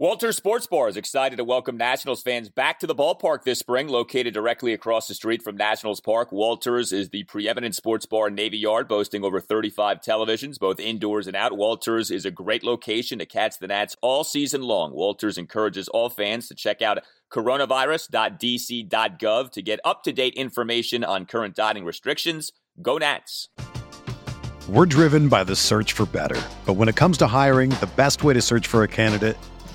Walter Sports Bar is excited to welcome Nationals fans back to the ballpark this spring. Located directly across the street from Nationals Park, Walters is the preeminent sports bar in Navy Yard, boasting over 35 televisions, both indoors and out. Walters is a great location to catch the Nats all season long. Walters encourages all fans to check out coronavirus.dc.gov to get up to date information on current dining restrictions. Go Nats! We're driven by the search for better. But when it comes to hiring, the best way to search for a candidate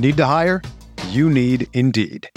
Need to hire? You need Indeed.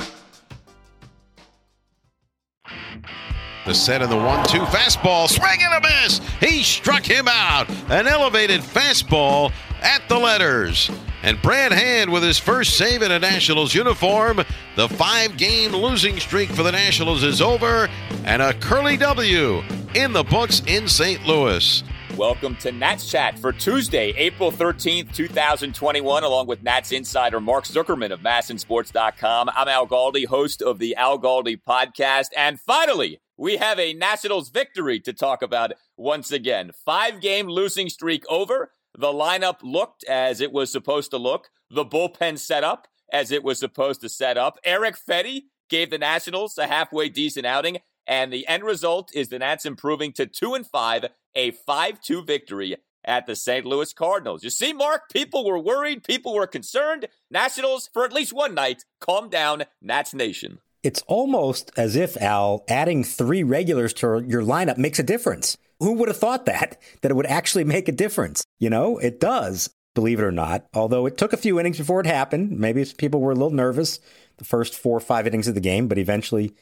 The set of the one-two fastball, swing and a miss. He struck him out. An elevated fastball at the letters. And Brad Hand with his first save in a Nationals uniform. The five-game losing streak for the Nationals is over, and a curly W in the books in St. Louis. Welcome to Nats Chat for Tuesday, April 13th, 2021, along with Nats insider Mark Zuckerman of MASNsports.com. I'm Al Galdi, host of the Al Galdi podcast. And finally, we have a Nationals victory to talk about once again. Five game losing streak over. The lineup looked as it was supposed to look. The bullpen set up as it was supposed to set up. Eric Fedde gave the Nationals a halfway decent outing. And the end result is the Nats improving to 2 and 5, a 5 2 victory at the St. Louis Cardinals. You see, Mark, people were worried, people were concerned. Nationals, for at least one night, calm down, Nats Nation. It's almost as if, Al, adding three regulars to your lineup makes a difference. Who would have thought that? That it would actually make a difference? You know, it does, believe it or not. Although it took a few innings before it happened. Maybe people were a little nervous the first four or five innings of the game, but eventually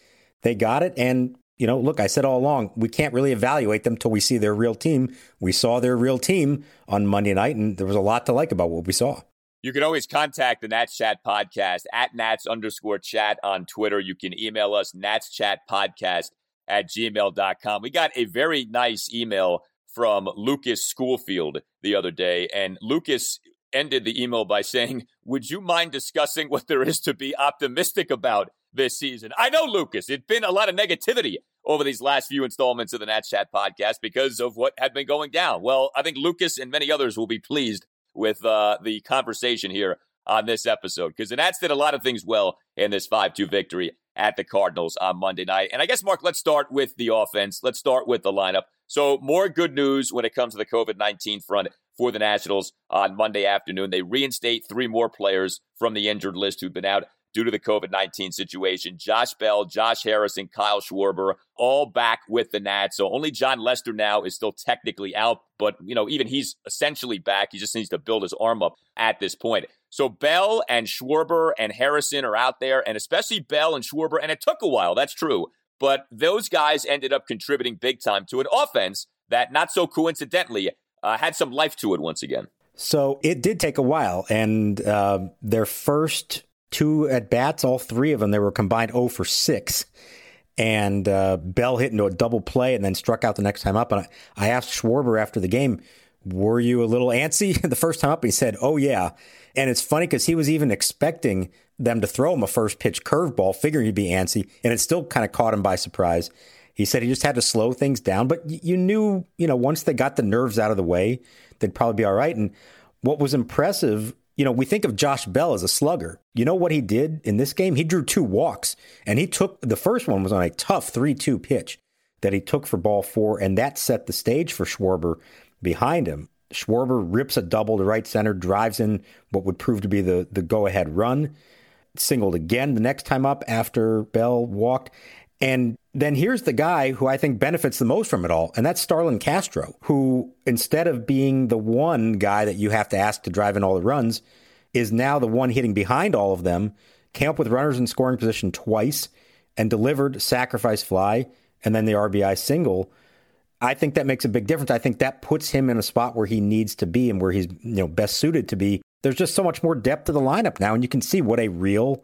they got it. And, you know, look, I said all along, we can't really evaluate them till we see their real team. We saw their real team on Monday night, and there was a lot to like about what we saw. You can always contact the Nats Chat Podcast at Nats underscore chat on Twitter. You can email us, Nats Chat Podcast at gmail.com. We got a very nice email from Lucas Schoolfield the other day, and Lucas ended the email by saying, Would you mind discussing what there is to be optimistic about this season? I know, Lucas, it's been a lot of negativity over these last few installments of the Nats Chat podcast because of what had been going down. Well, I think Lucas and many others will be pleased with uh, the conversation here on this episode because the Nats did a lot of things well in this 5 2 victory at the Cardinals on Monday night. And I guess, Mark, let's start with the offense. Let's start with the lineup. So, more good news when it comes to the COVID 19 front for the Nationals on Monday afternoon. They reinstate three more players from the injured list who've been out due to the COVID 19 situation. Josh Bell, Josh Harrison, Kyle Schwarber, all back with the Nats. So only Jon Lester now is still technically out, but you know, even he's essentially back. He just needs to build his arm up at this point. So Bell and Schwarber and Harrison are out there, and especially Bell and Schwarber, and it took a while, that's true. But those guys ended up contributing big time to an offense that, not so coincidentally, uh, had some life to it once again. So it did take a while, and uh, their first two at bats, all three of them, they were combined 0 for 6. And uh, Bell hit into a double play and then struck out the next time up. And I, I asked Schwarber after the game, Were you a little antsy the first time up? He said, Oh, yeah. And it's funny because he was even expecting them to throw him a first pitch curveball, figuring he'd be antsy, and it still kind of caught him by surprise. He said he just had to slow things down, but you knew, you know, once they got the nerves out of the way, they'd probably be all right. And what was impressive you know, we think of Josh Bell as a slugger. You know what he did in this game? He drew two walks, and he took the first one was on a tough 3 2 pitch that he took for ball four, and that set the stage for Schwarber behind him. Schwarber rips a double to right center, drives in what would prove to be the, the go ahead run. singled again the next time up after Bell walked. And then here's the guy who I think benefits the most from it all, and that's Starlin Castro, who instead of being the one guy that you have to ask to drive in all the runs, is now the one hitting behind all of them, came up with runners in scoring position twice, and delivered sacrifice fly and then the RBI single. I think that makes a big difference. I think that puts him in a spot where he needs to be and where he's you know best suited to be. There's just so much more depth to the lineup now, and you can see what a real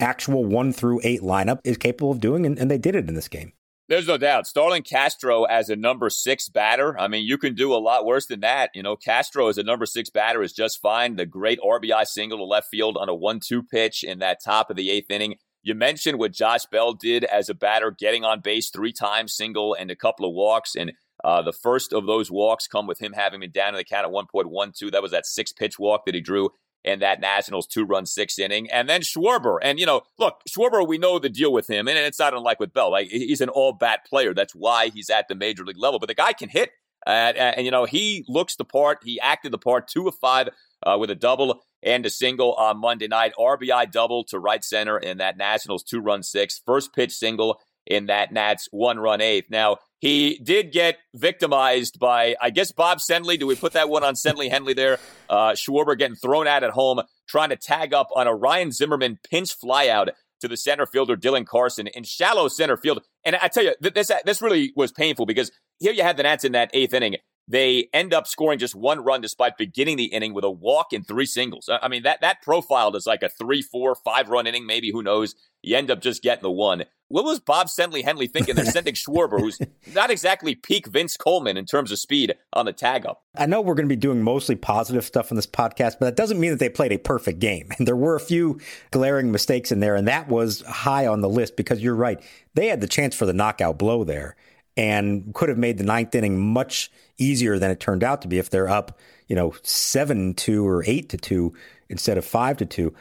actual one through eight lineup is capable of doing, and, and they did it in this game. There's no doubt. Starlin Castro as a number six batter. I mean, you can do a lot worse than that. You know, Castro as a number six batter is just fine. The great RBI single to left field on a one-two pitch in that top of the eighth inning. You mentioned what Josh Bell did as a batter, getting on base three times, single, and a couple of walks. And uh, the first of those walks come with him having been down in the count at 1.12. That was that six pitch walk that he drew in that Nationals two run six inning. And then Schwarber. And, you know, look, Schwarber, we know the deal with him. And it's not unlike with Bell. Like, he's an all bat player. That's why he's at the major league level. But the guy can hit. Uh, and, you know, he looks the part. He acted the part, two of five uh, with a double and a single on Monday night. RBI double to right center in that Nationals two run six. First pitch single in that Nats one run eighth. Now, he did get victimized by, I guess, Bob Sendley. Do we put that one on Sendley Henley there? Uh, Schwarber getting thrown out at home, trying to tag up on a Ryan Zimmerman pinch flyout to the center fielder Dylan Carlson in shallow center field. And I tell you, this this really was painful because here you had the Nats in that eighth inning. They end up scoring just one run despite beginning the inning with a walk and three singles. I mean, that that profiled as like a three, four, five run inning, maybe, who knows? You end up just getting the one. What was Bob Sendley Henley thinking? They're sending Schwarber, who's not exactly peak Vince Coleman in terms of speed on the tag up. I know we're going to be doing mostly positive stuff on this podcast, but that doesn't mean that they played a perfect game. And there were a few glaring mistakes in there, and that was high on the list because you're right. They had the chance for the knockout blow there and could have made the ninth inning much easier than it turned out to be if they're up, you know, seven two or eight to two instead of five to two.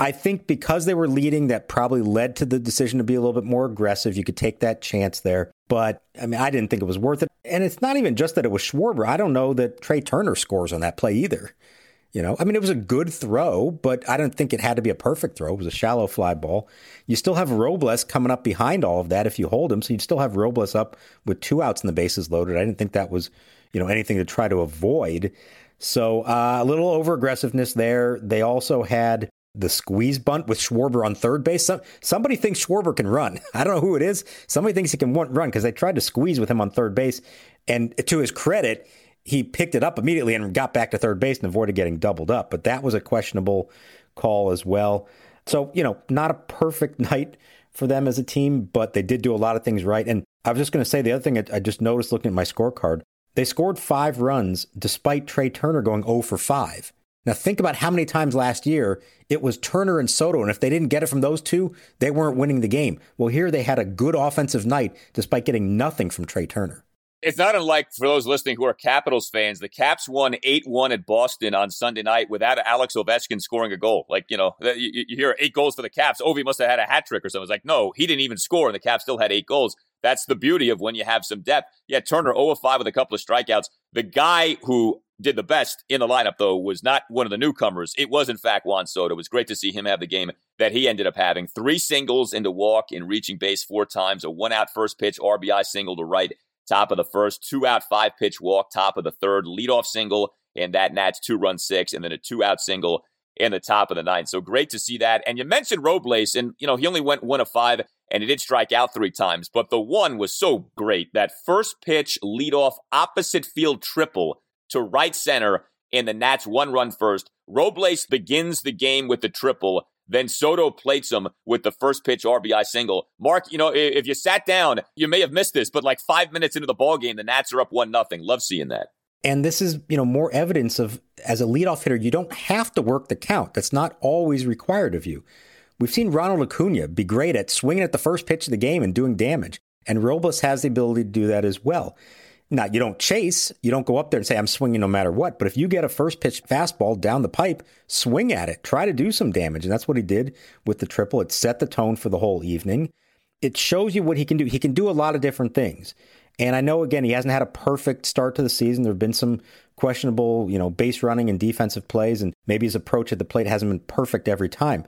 I think because they were leading, that probably led to the decision to be a little bit more aggressive. You could take that chance there. But I mean, I didn't think it was worth it. And it's not even just that it was Schwarber. I don't know that Trey Turner scores on that play either. You know, I mean, it was a good throw, but I don't think it had to be a perfect throw. It was a shallow fly ball. You still have Robles coming up behind all of that if you hold him. So you'd still have Robles up with two outs and the bases loaded. I didn't think that was, you know, anything to try to avoid. So uh, a little over aggressiveness there. They also had the squeeze bunt with Schwarber on third base. Some, somebody thinks Schwarber can run. I don't know who it is. Somebody thinks he can run because they tried to squeeze with him on third base. And to his credit, he picked it up immediately and got back to third base and avoided getting doubled up. But that was a questionable call as well. So, you know, not a perfect night for them as a team, but they did do a lot of things right. And I was just going to say the other thing I just noticed looking at my scorecard they scored five runs despite Trey Turner going 0 for 5. Now, think about how many times last year it was Turner and Soto, and if they didn't get it from those two, they weren't winning the game. Well, here they had a good offensive night despite getting nothing from Trey Turner it's not unlike for those listening who are Capitals fans. The Caps won eight one at Boston on Sunday night without Alex Ovechkin scoring a goal. Like you know, you, you hear eight goals for the Caps. Ovi must have had a hat trick or something. It's like no, he didn't even score, and the Caps still had eight goals. That's the beauty of when you have some depth. Yeah, Turner 0 5 with a couple of strikeouts. The guy who did the best in the lineup, though, was not one of the newcomers. It was, in fact, Juan Soto. It was great to see him have the game that he ended up having. Three singles into walk and reaching base four times, a one out first pitch RBI single to right top of the first, two out, five pitch walk, top of the third, leadoff single, and that Nats two run six, and then a two out single in the top of the ninth. So great to see that. And you mentioned Robles, and you know he only went one of five, and he did strike out three times, but the one was so great that first pitch leadoff opposite field triple to right center in the Nats one run first. Robles begins the game with the triple. Then Soto plates him with the first pitch RBI single. Mark, you know, if you sat down, you may have missed this, but like five minutes into the ball game, the Nats are up one nothing. Love seeing that. And this is, you know, more evidence of as a leadoff hitter, you don't have to work the count. That's not always required of you. We've seen Ronald Acuna be great at swinging at the first pitch of the game and doing damage, and Robles has the ability to do that as well. Now, you don't chase, you don't go up there and say, I'm swinging no matter what. But if you get a first pitch fastball down the pipe, swing at it, try to do some damage. And that's what he did with the triple. It set the tone for the whole evening. It shows you what he can do. He can do a lot of different things. And I know, again, he hasn't had a perfect start to the season. There have been some questionable, you know, base running and defensive plays, and maybe his approach at the plate hasn't been perfect every time.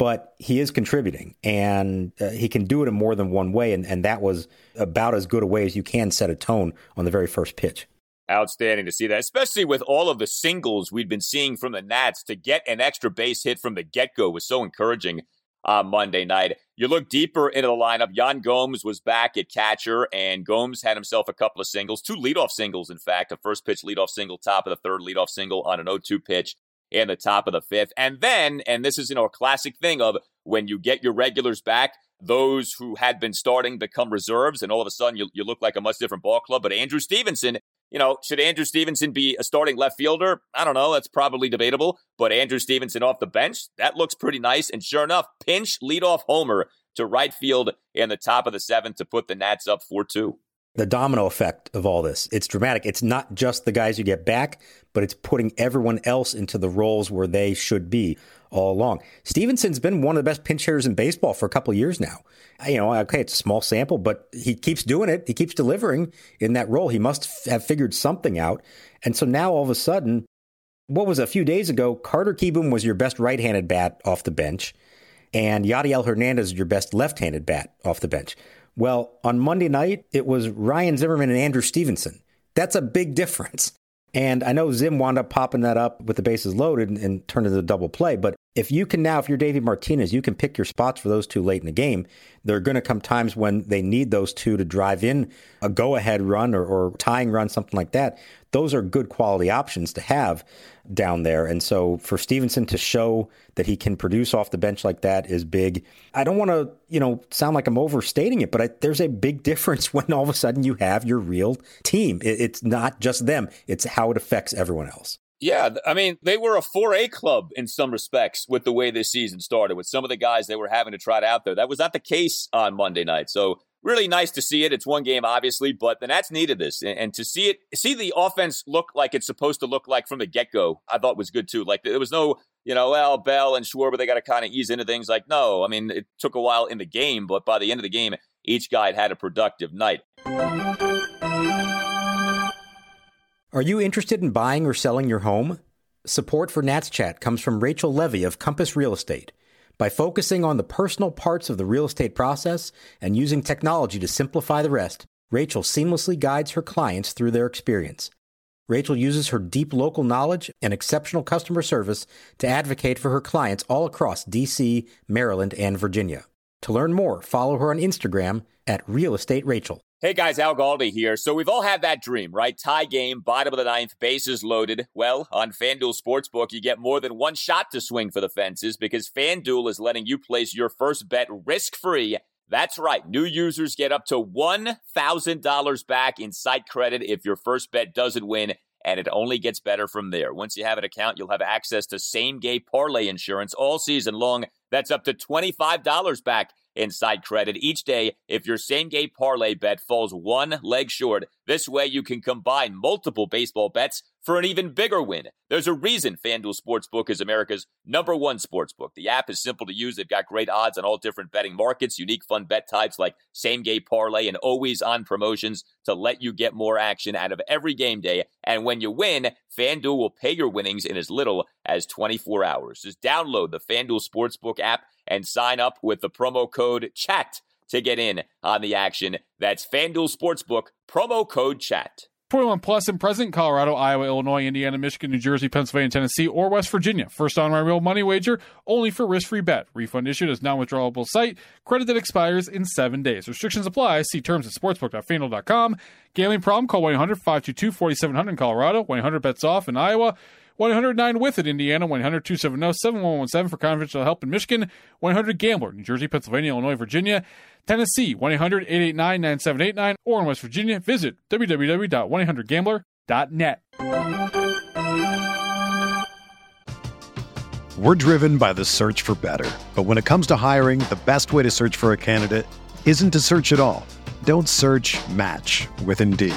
But he is contributing and uh, he can do it in more than one way. And, and that was about as good a way as you can set a tone on the very first pitch. Outstanding to see that, especially with all of the singles we'd been seeing from the Nats. To get an extra base hit from the get go was so encouraging on Monday night. You look deeper into the lineup. Yan Gomes was back at catcher, and Gomes had himself a couple of singles, two leadoff singles, in fact, a first pitch leadoff single, top of the third leadoff single on an 0 2 pitch in the top of the fifth. And then, and this is, you know, a classic thing of when you get your regulars back, those who had been starting become reserves, and all of a sudden you, you look like a much different ball club. But Andrew Stevenson, you know, should Andrew Stevenson be a starting left fielder? I don't know. That's probably debatable. But Andrew Stevenson off the bench, that looks pretty nice. And sure enough, pinch leadoff homer to right field in the top of the seventh to put the Nats up 4 2 the domino effect of all this. It's dramatic. It's not just the guys you get back, but it's putting everyone else into the roles where they should be all along. Stevenson's been one of the best pinch hitters in baseball for a couple years now. You know, okay, it's a small sample, but he keeps doing it. He keeps delivering in that role. He must have figured something out. And so now all of a sudden, what was a few days ago, Carter Kieboom was your best right-handed bat off the bench, and Yadiel Hernandez is your best left-handed bat off the bench. Well, on Monday night, it was Ryan Zimmerman and Andrew Stevenson. That's a big difference. And I know Zim wound up popping that up with the bases loaded and, and turned into a double play. But if you can now, if you're Davey Martinez, you can pick your spots for those two late in the game. There are going to come times when they need those two to drive in a go ahead run or, or tying run, something like that. Those are good quality options to have down there. And so for Stevenson to show that he can produce off the bench like that is big. I don't want to, you know, sound like I'm overstating it, but I, there's a big difference when all of a sudden you have your real team. It, it's not just them, it's how it affects everyone else. Yeah, I mean, they were a 4A club in some respects with the way this season started, with some of the guys they were having to try out there. That was not the case on Monday night. So really nice to see it. It's one game, obviously, but the Nats needed this, and, to see it, see the offense look like it's supposed to look like from the get go, I thought was good too. Like there was no, you know, well, Bell and Schwarber, they got to kind of ease into things. Like no, I mean, it took a while in the game, but by the end of the game, each guy had had a productive night. Are you interested in buying or selling your home? Support for Nats Chat comes from Rachel Levy of Compass Real Estate. By focusing on the personal parts of the real estate process and using technology to simplify the rest, Rachel seamlessly guides her clients through their experience. Rachel uses her deep local knowledge and exceptional customer service to advocate for her clients all across DC, Maryland, and Virginia. To learn more, follow her on Instagram at Real Estate Rachel. Hey guys, Al Galdi here. So we've all had that dream, right? Tie game, bottom of the ninth, bases loaded. Well, on FanDuel Sportsbook, you get more than one shot to swing for the fences because FanDuel is letting you place your first bet risk free. That's right. New users get up to $1,000 back in site credit if your first bet doesn't win, and it only gets better from there. Once you have an account, you'll have access to same game parlay insurance all season long. That's up to $25 back inside credit each day if your same game parlay bet falls one leg short. This way you can combine multiple baseball bets for an even bigger win. There's a reason FanDuel Sportsbook is America's number one sportsbook. The app is simple to use. They've got great odds on all different betting markets, unique fun bet types like same game parlay, and always on promotions to let you get more action out of every game day. And when you win, FanDuel will pay your winnings in as little as 24 hours. Just download the FanDuel Sportsbook app and sign up with the promo code CHAT to get in on the action. That's FanDuel Sportsbook, promo code CHAT. 21 plus and present Colorado, Iowa, Illinois, Indiana, Michigan, New Jersey, Pennsylvania, Tennessee, or West Virginia. First on my real money wager, only for risk-free bet. Refund issued as non-withdrawable site. Credit that expires in seven days. Restrictions apply. See terms at sportsbook.fanduel.com. Gambling problem? Call 1-800-522-4700 in Colorado. 1-800 bets off in Iowa. 109 with it, Indiana, 100 270 7117 for confidential help in Michigan, 100 Gambler, New Jersey, Pennsylvania, Illinois, Virginia, Tennessee, 1 800 889 9789, or in West Virginia, visit www.1800gambler.net. We're driven by the search for better. But when it comes to hiring, the best way to search for a candidate isn't to search at all. Don't search match with Indeed.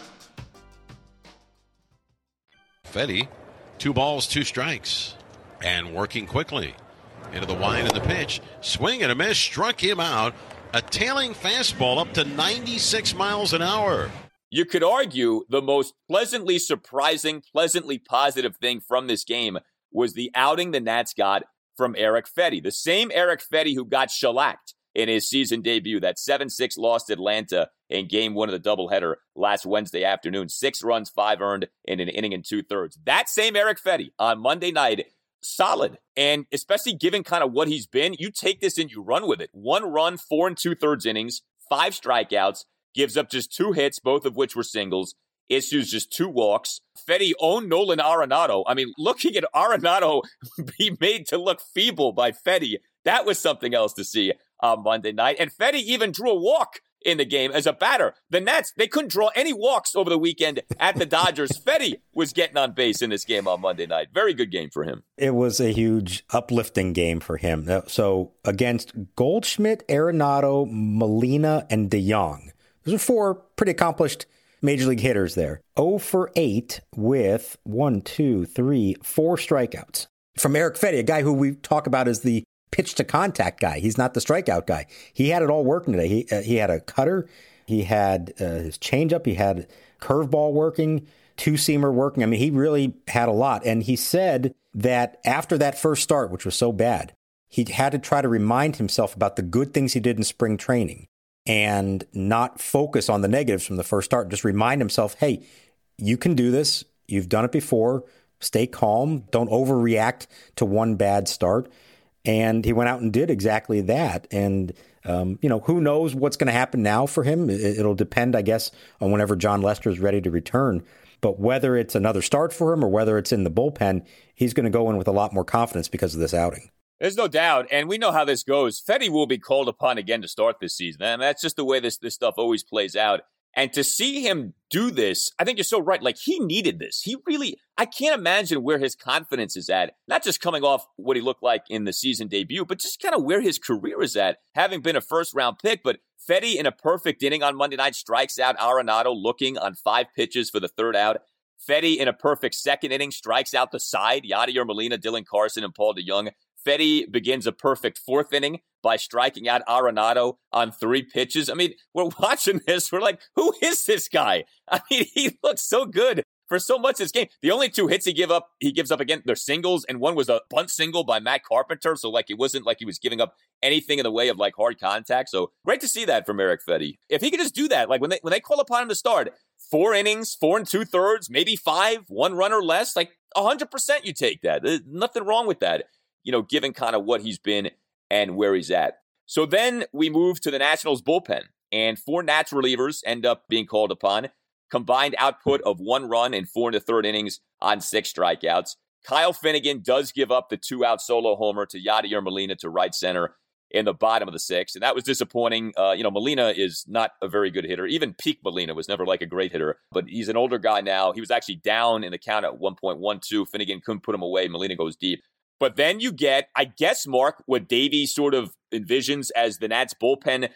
Fedde, two balls, two strikes, and working quickly into the wide and the pitch. Swing and a miss, struck him out. A tailing fastball up to 96 miles an hour. You could argue the most pleasantly surprising, pleasantly positive thing from this game was the outing the Nats got from Eric Fedde, the same Eric Fedde who got shellacked in his season debut, that 7 6 lost Atlanta in game one of the doubleheader last Wednesday afternoon. Six runs, five earned in an inning and two thirds. That same Eric Fedde on Monday night, solid. And especially given kind of what he's been, you take this and you run with it. One run, four and two thirds innings, five strikeouts, gives up just two hits, both of which were singles issues just two walks. Fedde owned Nolan Arenado. I mean, looking at Arenado be made to look feeble by Fedde, that was something else to see on Monday night. And Fedde even drew a walk in the game as a batter. The Nets, they couldn't draw any walks over the weekend at the Dodgers. Fedde was getting on base in this game on Monday night. Very good game for him. It was a huge uplifting game for him. So against Goldschmidt, Arenado, Molina, and DeJong. Those are four pretty accomplished major league hitters there. 0 for 8 with one, two, three, four strikeouts. From Eric Fedde, a guy who we talk about as the pitch to contact guy. He's not the strikeout guy. He had it all working today. He, uh, he had a cutter, he had uh, his changeup, he had curveball working, two seamer working. I mean, he really had a lot. And he said that after that first start, which was so bad, he had to try to remind himself about the good things he did in spring training and not focus on the negatives from the first start. Just remind himself, hey, you can do this. You've done it before. Stay calm. Don't overreact to one bad start. And he went out and did exactly that. And, um, you know, who knows what's going to happen now for him? It'll depend, I guess, on whenever Jon Lester is ready to return. But whether it's another start for him or whether it's in the bullpen, he's going to go in with a lot more confidence because of this outing. There's no doubt, and we know how this goes. Fedde will be called upon again to start this season, and that's just the way this this stuff always plays out. And to see him do this, I think you're so right. Like he needed this. He really, I can't imagine where his confidence is at. Not just coming off what he looked like in the season debut, but just kind of where his career is at, having been a first round pick. But Fedde in a perfect inning on Monday night strikes out Arenado looking on five pitches for the third out. Fedde in a perfect second inning strikes out the side, Yadier Molina, Dylan Carlson, and Paul DeJong. Fedde begins a perfect fourth inning by striking out Arenado on three pitches. I mean, we're watching this. We're like, who is this guy? I mean, he looks so good for so much this game. The only two hits he give up, he gives up again, they're singles, and one was a bunt single by Matt Carpenter. So like it wasn't like he was giving up anything in the way of like hard contact. So great to see that from Eric Fedde. If he could just do that, like when they when they call upon him to start, four innings, four and two thirds, maybe five, one run or less, like hundred percent you take that. There's nothing wrong with that you know, given kind of what he's been and where he's at. So then we move to the Nationals bullpen, and four Nats relievers end up being called upon. Combined output of one run in four and a third innings on six strikeouts. Kyle Finnegan does give up the two out solo homer to Yadier Molina to right center in the bottom of the sixth. And that was disappointing. Uh, you know, Molina is not a very good hitter. Even peak Molina was never like a great hitter, but he's an older guy now. He was actually down in the count at 1.12. Finnegan couldn't put him away. Molina goes deep. But then you get, I guess, Mark, what Davey sort of envisions as the Nats bullpen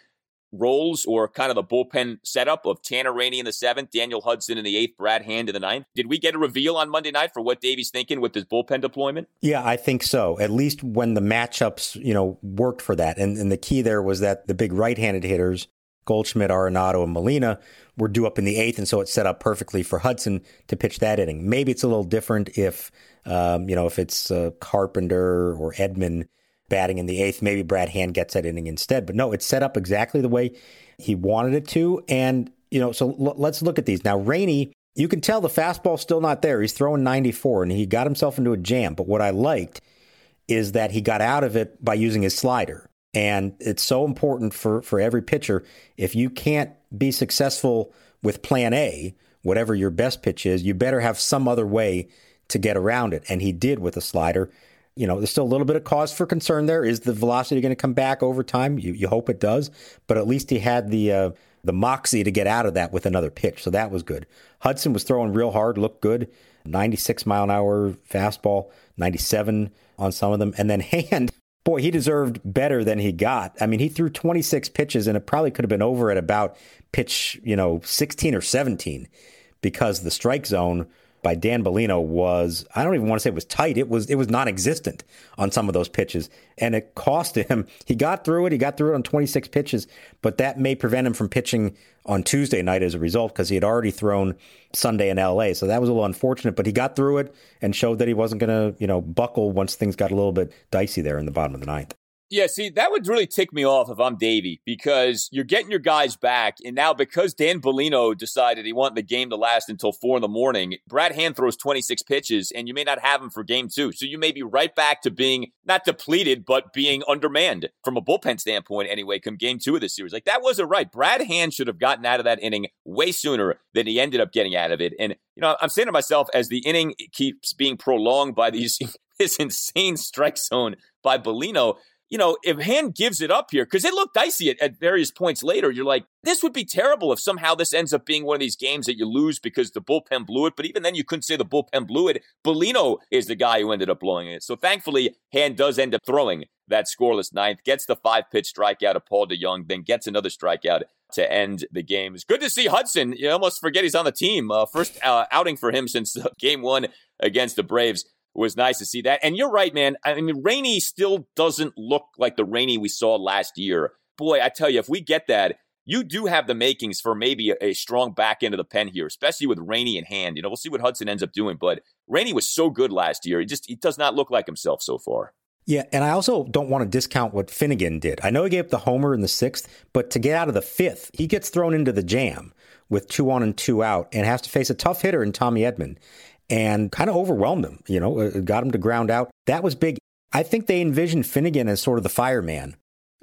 roles or kind of the bullpen setup of Tanner Rainey in the seventh, Daniel Hudson in the eighth, Brad Hand in the ninth. Did we get a reveal on Monday night for what Davey's thinking with his bullpen deployment? Yeah, I think so. At least when the matchups, you know, worked for that. And, and the key there was that the big right-handed hitters, Goldschmidt, Arenado, and Molina, were due up in the eighth, and so it set up perfectly for Hudson to pitch that inning. Maybe it's a little different if um, you know, if it's uh, Carpenter or Edman batting in the eighth, maybe Brad Hand gets that inning instead. But no, it's set up exactly the way he wanted it to. And, you know, so l- let's look at these. Now, Rainey You can tell the fastball's still not there. He's throwing 94 and he got himself into a jam. But what I liked is that he got out of it by using his slider. And it's so important for, for every pitcher. If you can't be successful with plan A, whatever your best pitch is, you better have some other way to get around it. And he did with a slider. You know, there's still a little bit of cause for concern there. Is the velocity going to come back over time? You, you hope it does. But at least he had the uh, the moxie to get out of that with another pitch. So that was good. Hudson was throwing real hard, looked good. 96 mile an hour fastball, 97 on some of them. And then Hand, boy, he deserved better than he got. I mean, he threw 26 pitches and it probably could have been over at about pitch, you know, 16 or 17 because the strike zone by Dan Bellino was I don't even want to say it was tight. It was it was non-existent on some of those pitches, and it cost him. He got through it. He got through it on 26 pitches, but that may prevent him from pitching on Tuesday night as a result because he had already thrown Sunday in LA. So that was a little unfortunate, but he got through it and showed that he wasn't going to you know buckle once things got a little bit dicey there in the bottom of the ninth. Yeah, see, that would really tick me off if I'm Davey because you're getting your guys back. And now, because Dan Bellino decided he wanted the game to last until four in the morning, Brad Hand throws 26 pitches and you may not have him for game two. So you may be right back to being not depleted, but being undermanned from a bullpen standpoint anyway, come game two of the series. Like that wasn't right. Brad Hand should have gotten out of that inning way sooner than he ended up getting out of it. And, you know, I'm saying to myself, as the inning keeps being prolonged by these, this insane strike zone by Bellino, you know, if Hand gives it up here, because it looked dicey at, at, various points later, you're like, this would be terrible if somehow this ends up being one of these games that you lose because the bullpen blew it. But even then, you couldn't say the bullpen blew it. Bellino is the guy who ended up blowing it. So thankfully, Hand does end up throwing that scoreless ninth, gets the five pitch strikeout of Paul DeJong, then gets another strikeout to end the game. It's good to see Hudson. You almost forget he's on the team. Uh, first uh, outing for him since uh, game one against the Braves was nice to see that. And you're right, man. I mean, Rainey still doesn't look like the Rainey we saw last year. Boy, I tell you, if we get that, you do have the makings for maybe a, a strong back end of the pen here, especially with Rainey in hand. You know, we'll see what Hudson ends up doing, but Rainey was so good last year. He just he does not look like himself so far. Yeah, and I also don't want to discount what Finnegan did. I know he gave up the homer in the sixth, but to get out of the fifth, he gets thrown into the jam with two on and two out and has to face a tough hitter in Tommy Edman and kind of overwhelmed him, you know, uh, got him to ground out. That was big. I think they envisioned Finnegan as sort of the fireman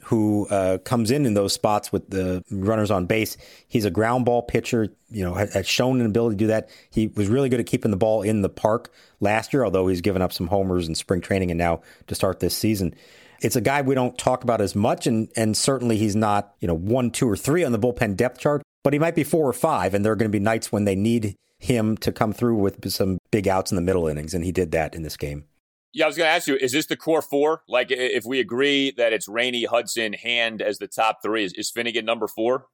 who uh, comes in in those spots with the runners on base. He's a ground ball pitcher, you know, has shown an ability to do that. He was really good at keeping the ball in the park last year, although he's given up some homers in spring training and now to start this season. It's a guy we don't talk about as much, and and certainly he's not, you know, one, two, or three on the bullpen depth chart, but he might be four or five, and there are going to be nights when they need him to come through with some big outs in the middle innings, and he did that in this game. Yeah, I was going to ask you: Is this the core four? Like, if we agree that it's Rainey, Hudson, Hand as the top three, is, is Finnegan number four?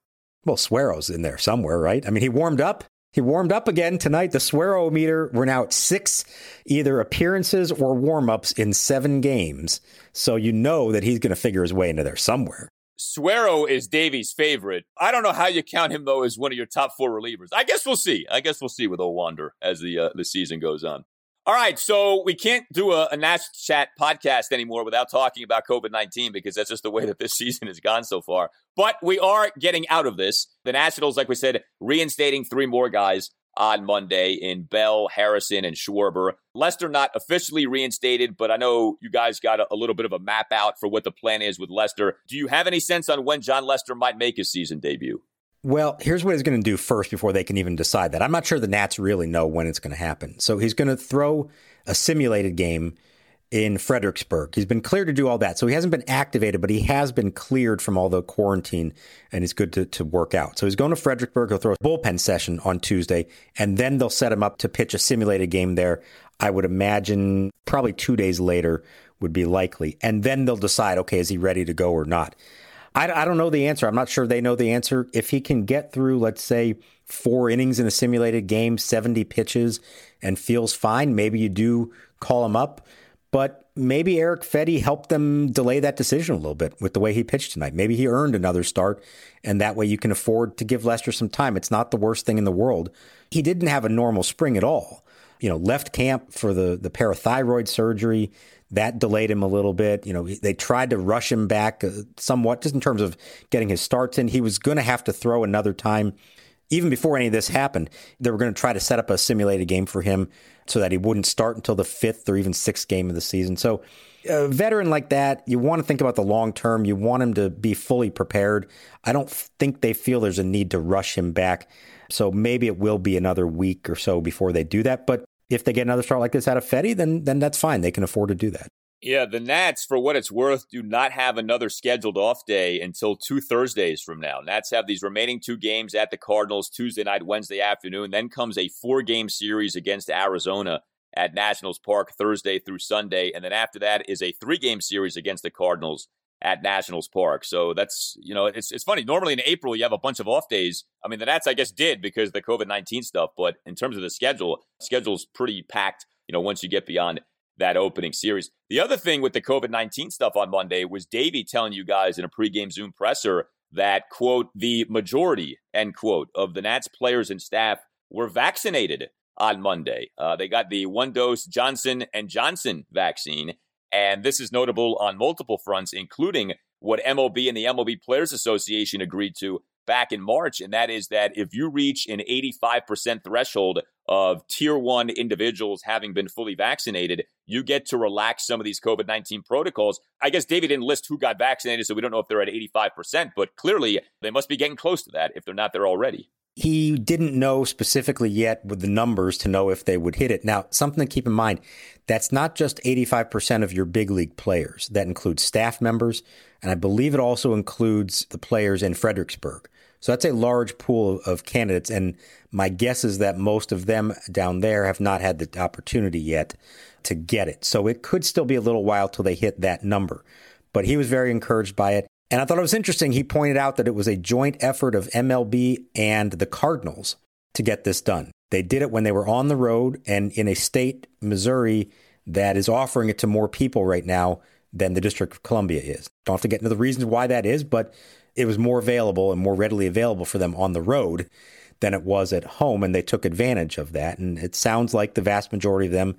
Well, Suero's in there somewhere, right? I mean, he warmed up. He warmed up again tonight. The Suero meter, we're now at six either appearances or warm ups in seven games. So you know that he's going to figure his way into there somewhere. Suero is Davey's favorite. I don't know how you count him though as one of your top four relievers. I guess we'll see. I guess we'll see with Owander as the uh, the season goes on. All right, so we can't do a, a Nats Chat podcast anymore without talking about COVID 19 because that's just the way that this season has gone so far. But we are getting out of this. The Nationals, like we said, reinstating three more guys on Monday in Bell, Harrison, and Schwarber. Lester not officially reinstated, but I know you guys got a, a, little bit of a map out for what the plan is with Lester. Do you have any sense on when Jon Lester might make his season debut? Well, here's what he's going to do first before they can even decide that. I'm not sure the Nats really know when it's going to happen. So he's going to throw a simulated game in Fredericksburg. He's been cleared to do all that. So he hasn't been activated, but he has been cleared from all the quarantine and he's good to, to work out. So he's going to Fredericksburg. He'll throw a bullpen session on Tuesday and then they'll set him up to pitch a simulated game there. I would imagine probably two days later would be likely. And then they'll decide, okay, is he ready to go or not? I, I don't know the answer. I'm not sure they know the answer. If he can get through, let's say, four innings in a simulated game, 70 pitches, and feels fine, maybe you do call him up. But maybe Eric Fedde helped them delay that decision a little bit with the way he pitched tonight. Maybe he earned another start, and that way you can afford to give Lester some time. It's not the worst thing in the world. He didn't have a normal spring at all. You know, left camp for the, the parathyroid surgery. That delayed him a little bit. You know, they tried to rush him back uh, somewhat just in terms of getting his starts in. He was going to have to throw another time even before any of this happened, they were going to try to set up a simulated game for him so that he wouldn't start until the fifth or even sixth game of the season. So, a veteran like that, you want to think about the long term. You want him to be fully prepared. I don't think they feel there's a need to rush him back. So maybe it will be another week or so before they do that. But if they get another start like this out of Fedde, then then that's fine. They can afford to do that. Yeah, the Nats, for what it's worth, do not have another scheduled off day until two Thursdays from now. Nats have these remaining two games at the Cardinals Tuesday night, Wednesday afternoon. Then comes a four game series against Arizona at Nationals Park Thursday through Sunday. And then after that is a three game series against the Cardinals at Nationals Park. So that's, you know, it's, it's funny. Normally in April, you have a bunch of off days. I mean, the Nats, I guess, did because the COVID 19 stuff. But in terms of the schedule, schedule's pretty packed, you know, once you get beyond that opening series. The other thing with the COVID 19 stuff on Monday was Davey telling you guys in a pregame Zoom presser that, quote, the majority, end quote, of the Nats players and staff were vaccinated on Monday. Uh, they got the one dose Johnson and Johnson vaccine. And this is notable on multiple fronts, including what MLB and the MLB Players Association agreed to back in March, and that is that if you reach an 85% threshold of tier one individuals having been fully vaccinated, you get to relax some of these COVID 19 protocols. I guess David didn't list who got vaccinated, so we don't know if they're at 85%, but clearly they must be getting close to that if they're not there already. He didn't know specifically yet with the numbers to know if they would hit it. Now, something to keep in mind that's not just 85% of your big league players, that includes staff members, and I believe it also includes the players in Fredericksburg. So that's a large pool of candidates. And my guess is that most of them down there have not had the opportunity yet to get it. So it could still be a little while till they hit that number. But he was very encouraged by it. And I thought it was interesting. He pointed out that it was a joint effort of MLB and the Cardinals to get this done. They did it when they were on the road and in a state, Missouri, that is offering it to more people right now than the District of Columbia is. Don't have to get into the reasons why that is, but it was more available and more readily available for them on the road than it was at home, and they took advantage of that. And it sounds like the vast majority of them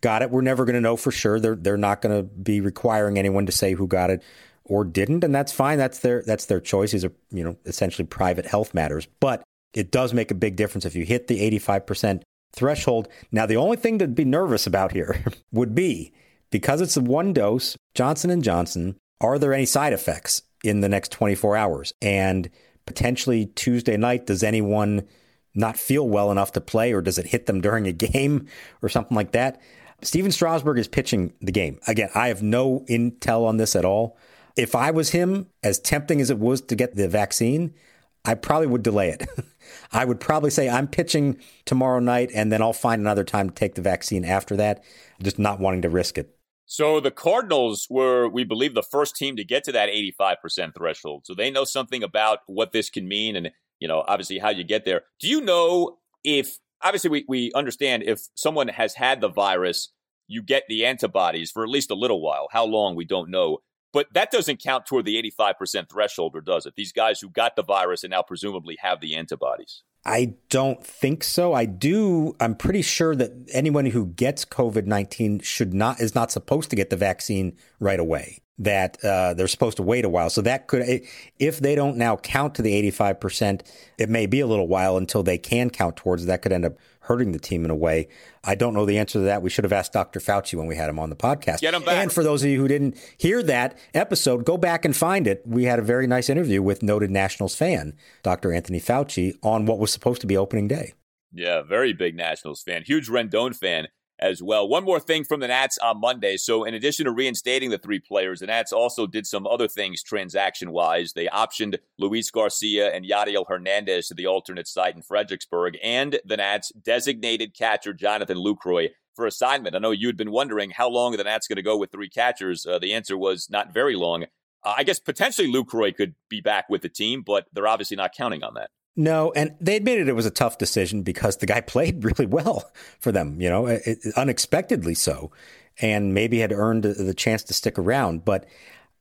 got it. We're never going to know for sure. They're they're not going to be requiring anyone to say who got it or didn't, and that's fine. That's their that's their choice. These are you know essentially private health matters, but it does make a big difference if you hit the eighty five percent threshold. Now, the only thing to be nervous about here would be because it's a one dose Johnson and Johnson. Are there any side effects? In the next 24 hours. And potentially Tuesday night, does anyone not feel well enough to play, or does it hit them during a game or something like that? Stephen Strasburg is pitching the game. Again, I have no intel on this at all. If I was him, as tempting as it was to get the vaccine, I probably would delay it. I would probably say I'm pitching tomorrow night and then I'll find another time to take the vaccine after that, just not wanting to risk it. So the Cardinals were, we believe, the first team to get to that 85% threshold. So they know something about what this can mean and, you know, obviously how you get there. Do you know if, obviously, we, we understand if someone has had the virus, you get the antibodies for at least a little while. How long, we don't know. But that doesn't count toward the 85% threshold, or does it? These guys who got the virus and now presumably have the antibodies. I don't think so. I do. I'm pretty sure that anyone who gets COVID 19 should not, is not supposed to get the vaccine right away. That uh, they're supposed to wait a while. So that could, if they don't now count to the 85%, it may be a little while until they can count towards. That could end up hurting the team in a way. I don't know the answer to that. We should have asked Dr. Fauci when we had him on the podcast. Get him back. And for those of you who didn't hear that episode, go back and find it. We had a very nice interview with noted Nationals fan, Dr. Anthony Fauci, on what was supposed to be opening day. Yeah, very big Nationals fan, huge Rendon fan as well. One more thing from the Nats on Monday. So, in addition to reinstating the three players, the Nats also did some other things transaction wise. They optioned Luis Garcia and Yadiel Hernandez to the alternate site in Fredericksburg, and the Nats designated catcher Jonathan Lucroy for assignment. I know you'd been wondering how long the Nats going to go with three catchers. Uh, the answer was not very long. Uh, I guess potentially Lucroy could be back with the team, but they're obviously not counting on that. No, and they admitted it was a tough decision because the guy played really well for them, you know, it, unexpectedly so, and maybe had earned the chance to stick around. But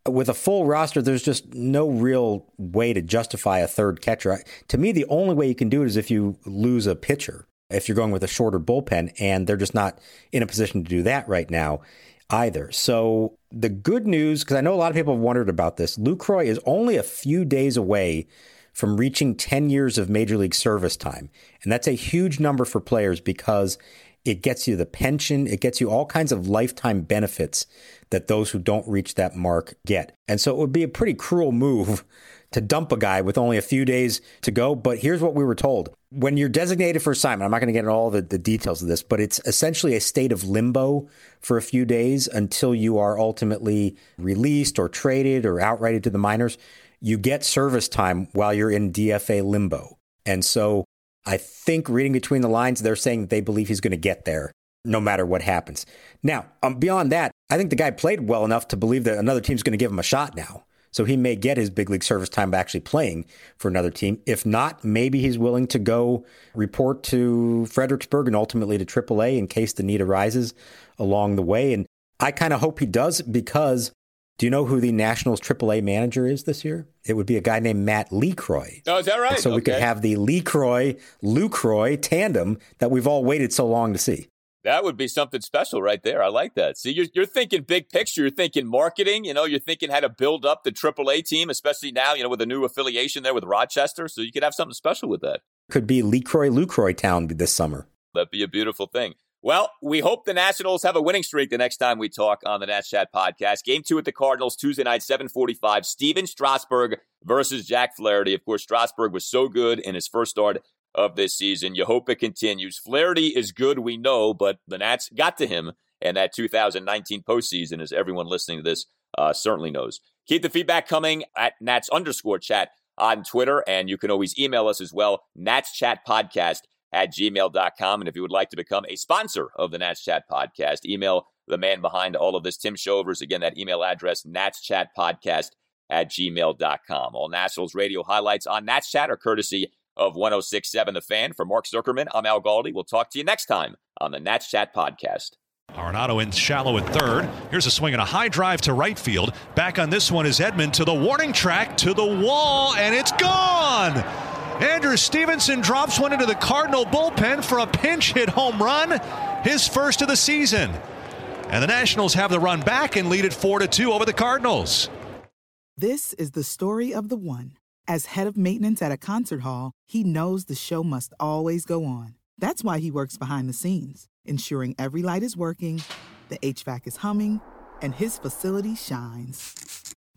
with a full roster, there's just no real way to justify a third catcher. To me, the only way you can do it is if you lose a pitcher, if you're going with a shorter bullpen, and they're just not in a position to do that right now either. So the good news, because I know a lot of people have wondered about this, Lucroy is only a few days away from reaching 10 years of major league service time. And that's a huge number for players because it gets you the pension, it gets you all kinds of lifetime benefits that those who don't reach that mark get. And so it would be a pretty cruel move to dump a guy with only a few days to go. But here's what we were told. When you're designated for assignment, I'm not going to get into all the, the details of this, but it's essentially a state of limbo for a few days until you are ultimately released or traded or outrighted to the minors. You get service time while you're in DFA limbo. And so I think reading between the lines, they're saying they believe he's going to get there no matter what happens. Now, um, beyond that, I think the guy played well enough to believe that another team's going to give him a shot now. So he may get his big league service time by actually playing for another team. If not, maybe he's willing to go report to Fredericksburg and ultimately to AAA in case the need arises along the way. And I kind of hope he does because do you know who the Nationals AAA manager is this year? It would be a guy named Matt Lecroy. Oh, is that right? And so okay. we could have the Lecroy Lucroy tandem that we've all waited so long to see. That would be something special right there. I like that. See, you're, you're thinking big picture. You're thinking marketing. You know, you're thinking how to build up the AAA team, especially now, you know, with a new affiliation there with Rochester. So you could have something special with that. Could be Lecroy Lucroy Town this summer. That'd be a beautiful thing. Well, we hope the Nationals have a winning streak the next time we talk on the Nats Chat podcast. Game two at the Cardinals, Tuesday night, 745. Stephen Strasburg versus Jack Flaherty. Of course, Strasburg was so good in his first start of this season. You hope it continues. Flaherty is good, we know, but the Nats got to him in that 2019 postseason, as everyone listening to this uh, certainly knows. Keep the feedback coming at Nats underscore chat on Twitter, and you can always email us as well, Nats Chat Podcast at gmail.com. And if you would like to become a sponsor of the Nats Chat Podcast, email the man behind all of this, Tim Shovers. Again, that email address, Nats Chat Podcast at gmail.com. All Nationals radio highlights on Nats Chat are courtesy of 1067 The Fan. For Mark Zuckerman, I'm Al Galdi. We'll talk to you next time on the Nats Chat Podcast. Arenado in shallow at third. Here's a swing and a high drive to right field. Back on this one is Edman to the warning track, to the wall, and it's gone! Andrew Stevenson drops one into the Cardinal bullpen for a pinch hit home run, his first of the season. And the Nationals have the run back and lead it 4 to 2 over the Cardinals. This is the story of the one. As head of maintenance at a concert hall, he knows the show must always go on. That's why he works behind the scenes, ensuring every light is working, the HVAC is humming, and his facility shines.